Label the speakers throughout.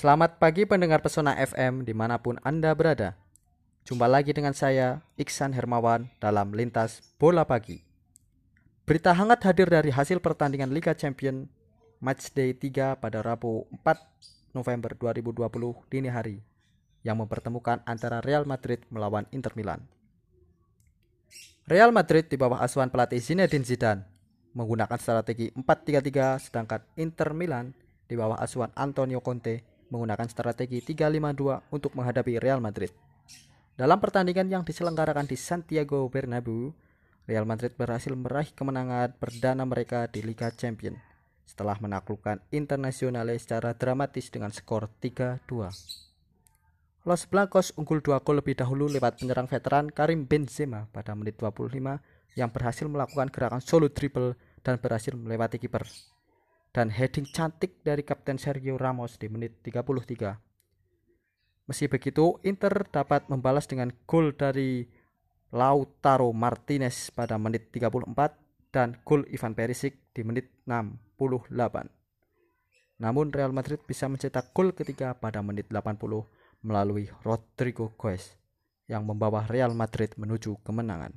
Speaker 1: Selamat pagi pendengar Pesona FM di mana pun Anda berada. Jumpa lagi dengan saya, Iksan Hermawan, dalam Lintas Bola Pagi. Berita hangat hadir dari hasil pertandingan Liga Champion Matchday 3 pada Rabu 4 November 2020 dini hari yang mempertemukan antara Real Madrid melawan Inter Milan. Real Madrid di bawah asuhan pelatih Zinedine Zidane menggunakan strategi 4-3-3 sedangkan Inter Milan di bawah asuhan Antonio Conte menggunakan strategi 3-5-2 untuk menghadapi Real Madrid. Dalam pertandingan yang diselenggarakan di Santiago Bernabeu, Real Madrid berhasil meraih kemenangan perdana mereka di Liga Champions setelah menaklukkan Internazionale secara dramatis dengan skor 3-2. Los Blancos unggul 2 gol lebih dahulu lewat penyerang veteran Karim Benzema pada menit 25 yang berhasil melakukan gerakan solo triple dan berhasil melewati kiper. Dan heading cantik dari Kapten Sergio Ramos di menit 33. Meski begitu, Inter dapat membalas dengan gol dari Lautaro Martinez pada menit 34 dan gol Ivan Perisic di menit 68. Namun Real Madrid bisa mencetak gol ketiga pada menit 80 melalui Rodrigo Goes yang membawa Real Madrid menuju kemenangan.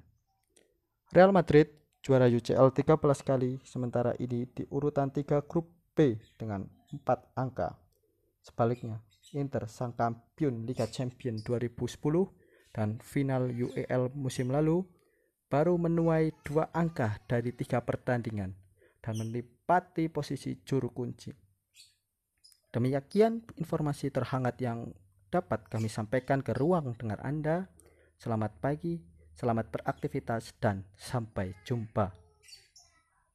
Speaker 1: Real Madrid juara UCL 13 kali sementara ini di urutan 3 grup B dengan 4 angka. Sebaliknya, Inter sang kampion Liga Champion 2010 dan final UEL musim lalu baru menuai dua angka dari tiga pertandingan dan menipati posisi juru kunci. Demikian informasi terhangat yang dapat kami sampaikan ke ruang dengar Anda. Selamat pagi, selamat beraktivitas, dan sampai jumpa.